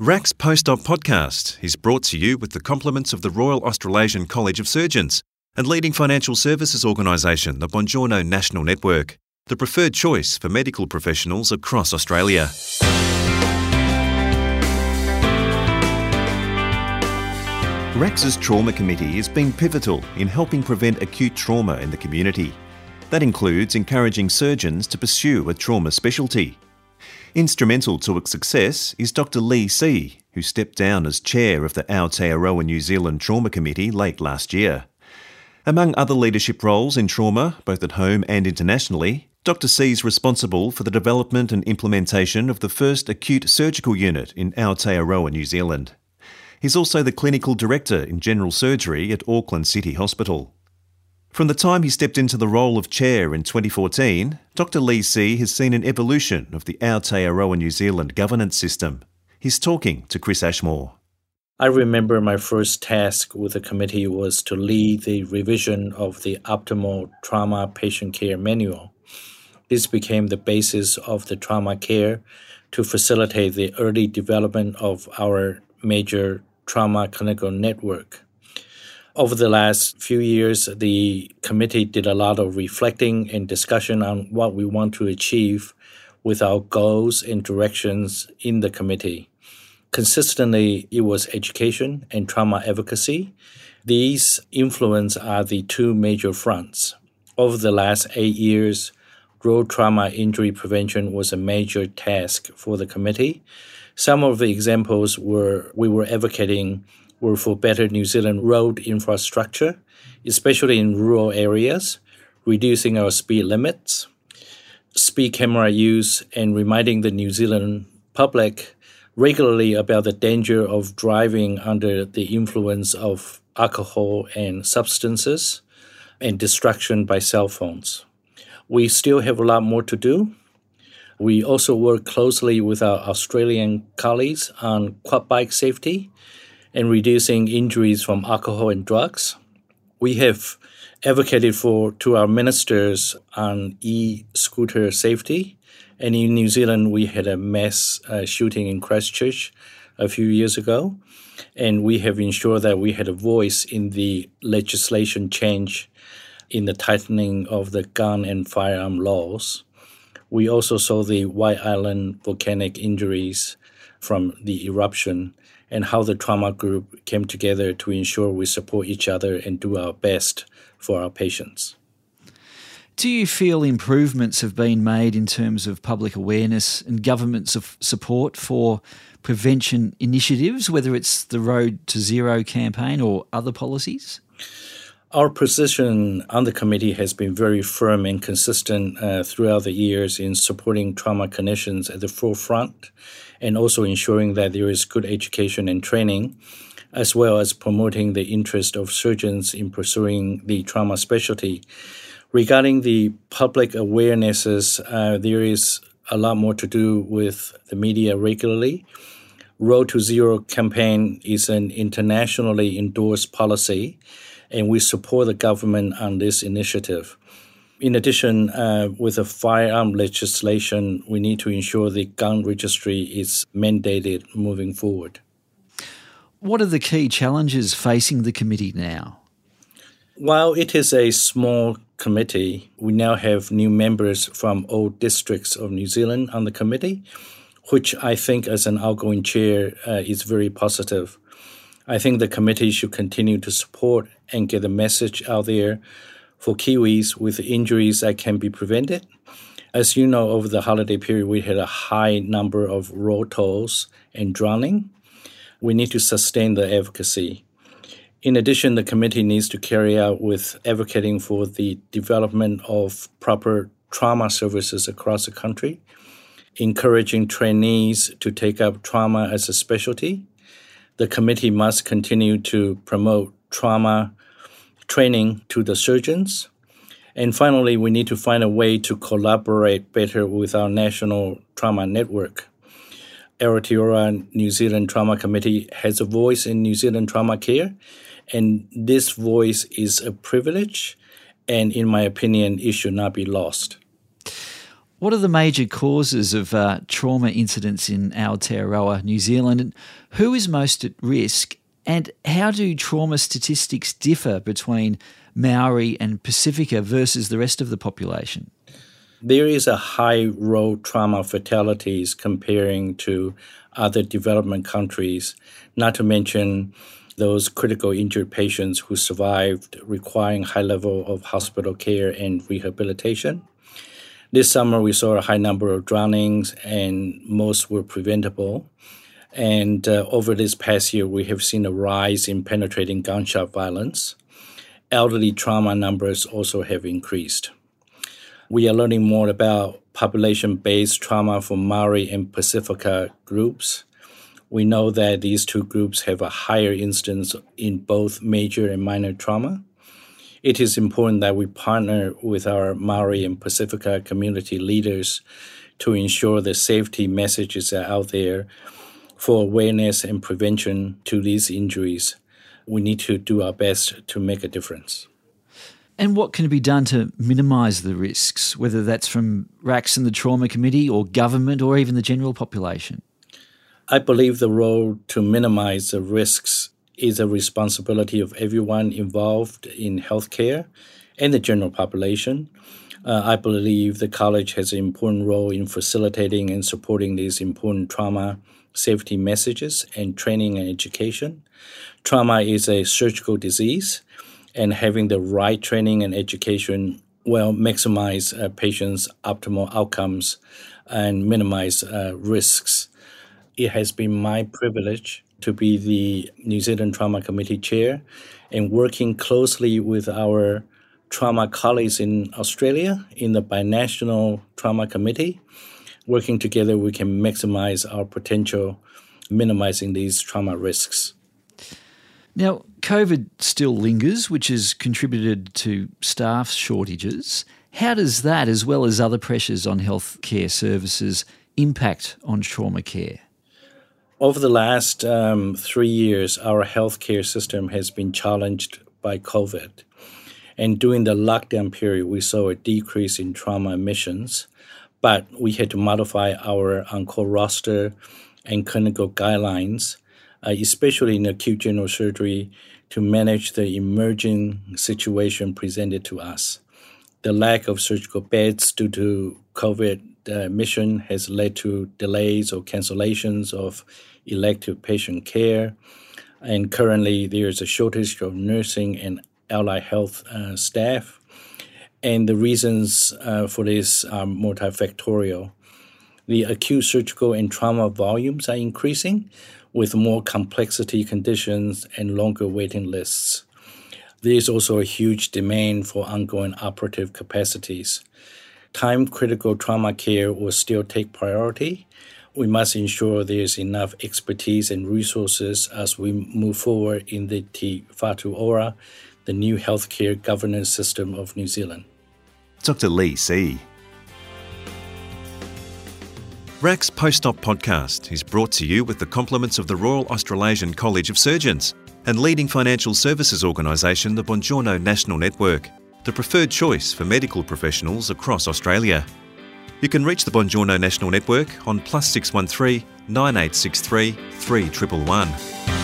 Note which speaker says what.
Speaker 1: RACS Post-Op podcast is brought to you with the compliments of the Royal Australasian College of Surgeons and leading financial services organisation, the Bongiorno National Network, the preferred choice for medical professionals across Australia. RACS's Trauma Committee has been pivotal in helping prevent acute trauma in the community. That includes encouraging surgeons to pursue a trauma specialty Instrumental to its success is Dr. Li Hsee, who stepped down as chair of the Aotearoa New Zealand Trauma Committee late last year. Among other leadership roles in trauma, both at home and internationally, Dr. Hsee is responsible for the development and implementation of the first acute surgical unit in Aotearoa, New Zealand. He's also the clinical director in general surgery at Auckland City Hospital. From the time he stepped into the role of chair in 2014, Dr. Li Hsee has seen an evolution of the Aotearoa New Zealand governance system. He's talking to Chris Ashmore.
Speaker 2: I remember my first task with the committee was to lead the revision of the Optimal Trauma Patient Care Manual. This became the basis of the trauma care to facilitate the early development of our major trauma clinical network. Over the last few years, the committee did a lot of reflecting and discussion on what we want to achieve with our goals and directions in the committee. Consistently, it was education and trauma advocacy. These influence are the two major fronts. Over the last eight years, road trauma injury prevention was a major task for the committee. Some of the examples were we were advocating were for better New Zealand road infrastructure, especially in rural areas, reducing our speed limits, speed camera use, and reminding the New Zealand public regularly about the danger of driving under the influence of alcohol and substances and distraction by cell phones. We still have a lot more to do. We also work closely with our Australian colleagues on quad bike safety and reducing injuries from alcohol and drugs. We have advocated for to our ministers on e-scooter safety. And in New Zealand, we had a mass uh, shooting in Christchurch a few years ago, and we have ensured that we had a voice in the legislation change in the tightening of the gun and firearm laws. We also saw the White Island volcanic injuries from the eruption and how the trauma group came together to ensure we support each other and do our best for our patients.
Speaker 3: Do you feel improvements have been made in terms of public awareness and government support for prevention initiatives, whether it's the Road to Zero campaign or other policies?
Speaker 2: Our position on the committee has been very firm and consistent uh, throughout the years in supporting trauma clinicians at the forefront and also ensuring that there is good education and training, as well as promoting the interest of surgeons in pursuing the trauma specialty. Regarding the public awarenesses, uh, there is a lot more to do with the media regularly. Road to Zero campaign is an internationally endorsed policy, and we support the government on this initiative. In addition, uh, with the firearm legislation, we need to ensure the gun registry is mandated moving forward.
Speaker 3: What are the key challenges facing the committee now?
Speaker 2: While it is a small committee, we now have new members from all districts of New Zealand on the committee, which I think, as an outgoing chair, uh, is very positive. I think the committee should continue to support and get the message out there for Kiwis with injuries that can be prevented. As you know, over the holiday period, we had a high number of road tolls and drowning. We need to sustain the advocacy. In addition, the committee needs to carry out with advocating for the development of proper trauma services across the country, encouraging trainees to take up trauma as a specialty. The committee must continue to promote trauma training to the surgeons. And finally, we need to find a way to collaborate better with our national trauma network. Aotearoa New Zealand Trauma Committee has a voice in New Zealand trauma care, and this voice is a privilege, and in my opinion, it should not be lost.
Speaker 3: What are the major causes of uh, trauma incidents in Aotearoa, New Zealand, and who is most at risk? And how do trauma statistics differ between Maori and Pacifica versus the rest of the population?
Speaker 2: There is a high road trauma fatalities comparing to other development countries, not to mention those critical injured patients who survived requiring high level of hospital care and rehabilitation. This summer, we saw a high number of drownings, and most were preventable. And uh, over this past year, we have seen a rise in penetrating gunshot violence. Elderly trauma numbers also have increased. We are learning more about population based trauma for Maori and Pacifica groups. We know that these two groups have a higher incidence in both major and minor trauma it is important that we partner with our Maori and Pacifica community leaders to ensure the safety messages are out there for awareness and prevention to these injuries. We need to do our best to make a difference.
Speaker 3: And what can be done to minimise the risks, whether that's from RACS and the Trauma Committee or government or even the general population?
Speaker 2: I believe the role to minimise the risks is a responsibility of everyone involved in healthcare and the general population. Uh, I believe the college has an important role in facilitating and supporting these important trauma safety messages and training and education. Trauma is a surgical disease, and having the right training and education will maximize uh, patients' optimal outcomes and minimize uh, risks. It has been my privilege to be the New Zealand Trauma Committee chair and working closely with our trauma colleagues in Australia in the binational trauma committee. Working together, we can maximize our potential, minimizing these trauma risks.
Speaker 3: Now, COVID still lingers, which has contributed to staff shortages. How does that, as well as other pressures on healthcare services, impact on trauma care?
Speaker 2: Over the last um, three years, our healthcare system has been challenged by COVID. And during the lockdown period, we saw a decrease in trauma admissions, but we had to modify our on-call roster and clinical guidelines, uh, especially in acute general surgery, to manage the emerging situation presented to us. The lack of surgical beds due to COVID mission has led to delays or cancellations of elective patient care. And currently, there's a shortage of nursing and allied health uh, staff. And the reasons uh, for this are multifactorial. The acute surgical and trauma volumes are increasing with more complexity conditions and longer waiting lists. There is also a huge demand for ongoing operative capacities. Time critical trauma care will still take priority, we must ensure there is enough expertise and resources as we move forward in the Te Whatu Ora, the new healthcare governance system of New Zealand.
Speaker 1: Dr. Li Hsee. RACS Post-Op podcast is brought to you with the compliments of the Royal Australasian College of Surgeons and leading financial services organisation the Bongiorno National Network, the preferred choice for medical professionals across Australia. You can reach the Bongiorno National Network on plus 613 9863 3111.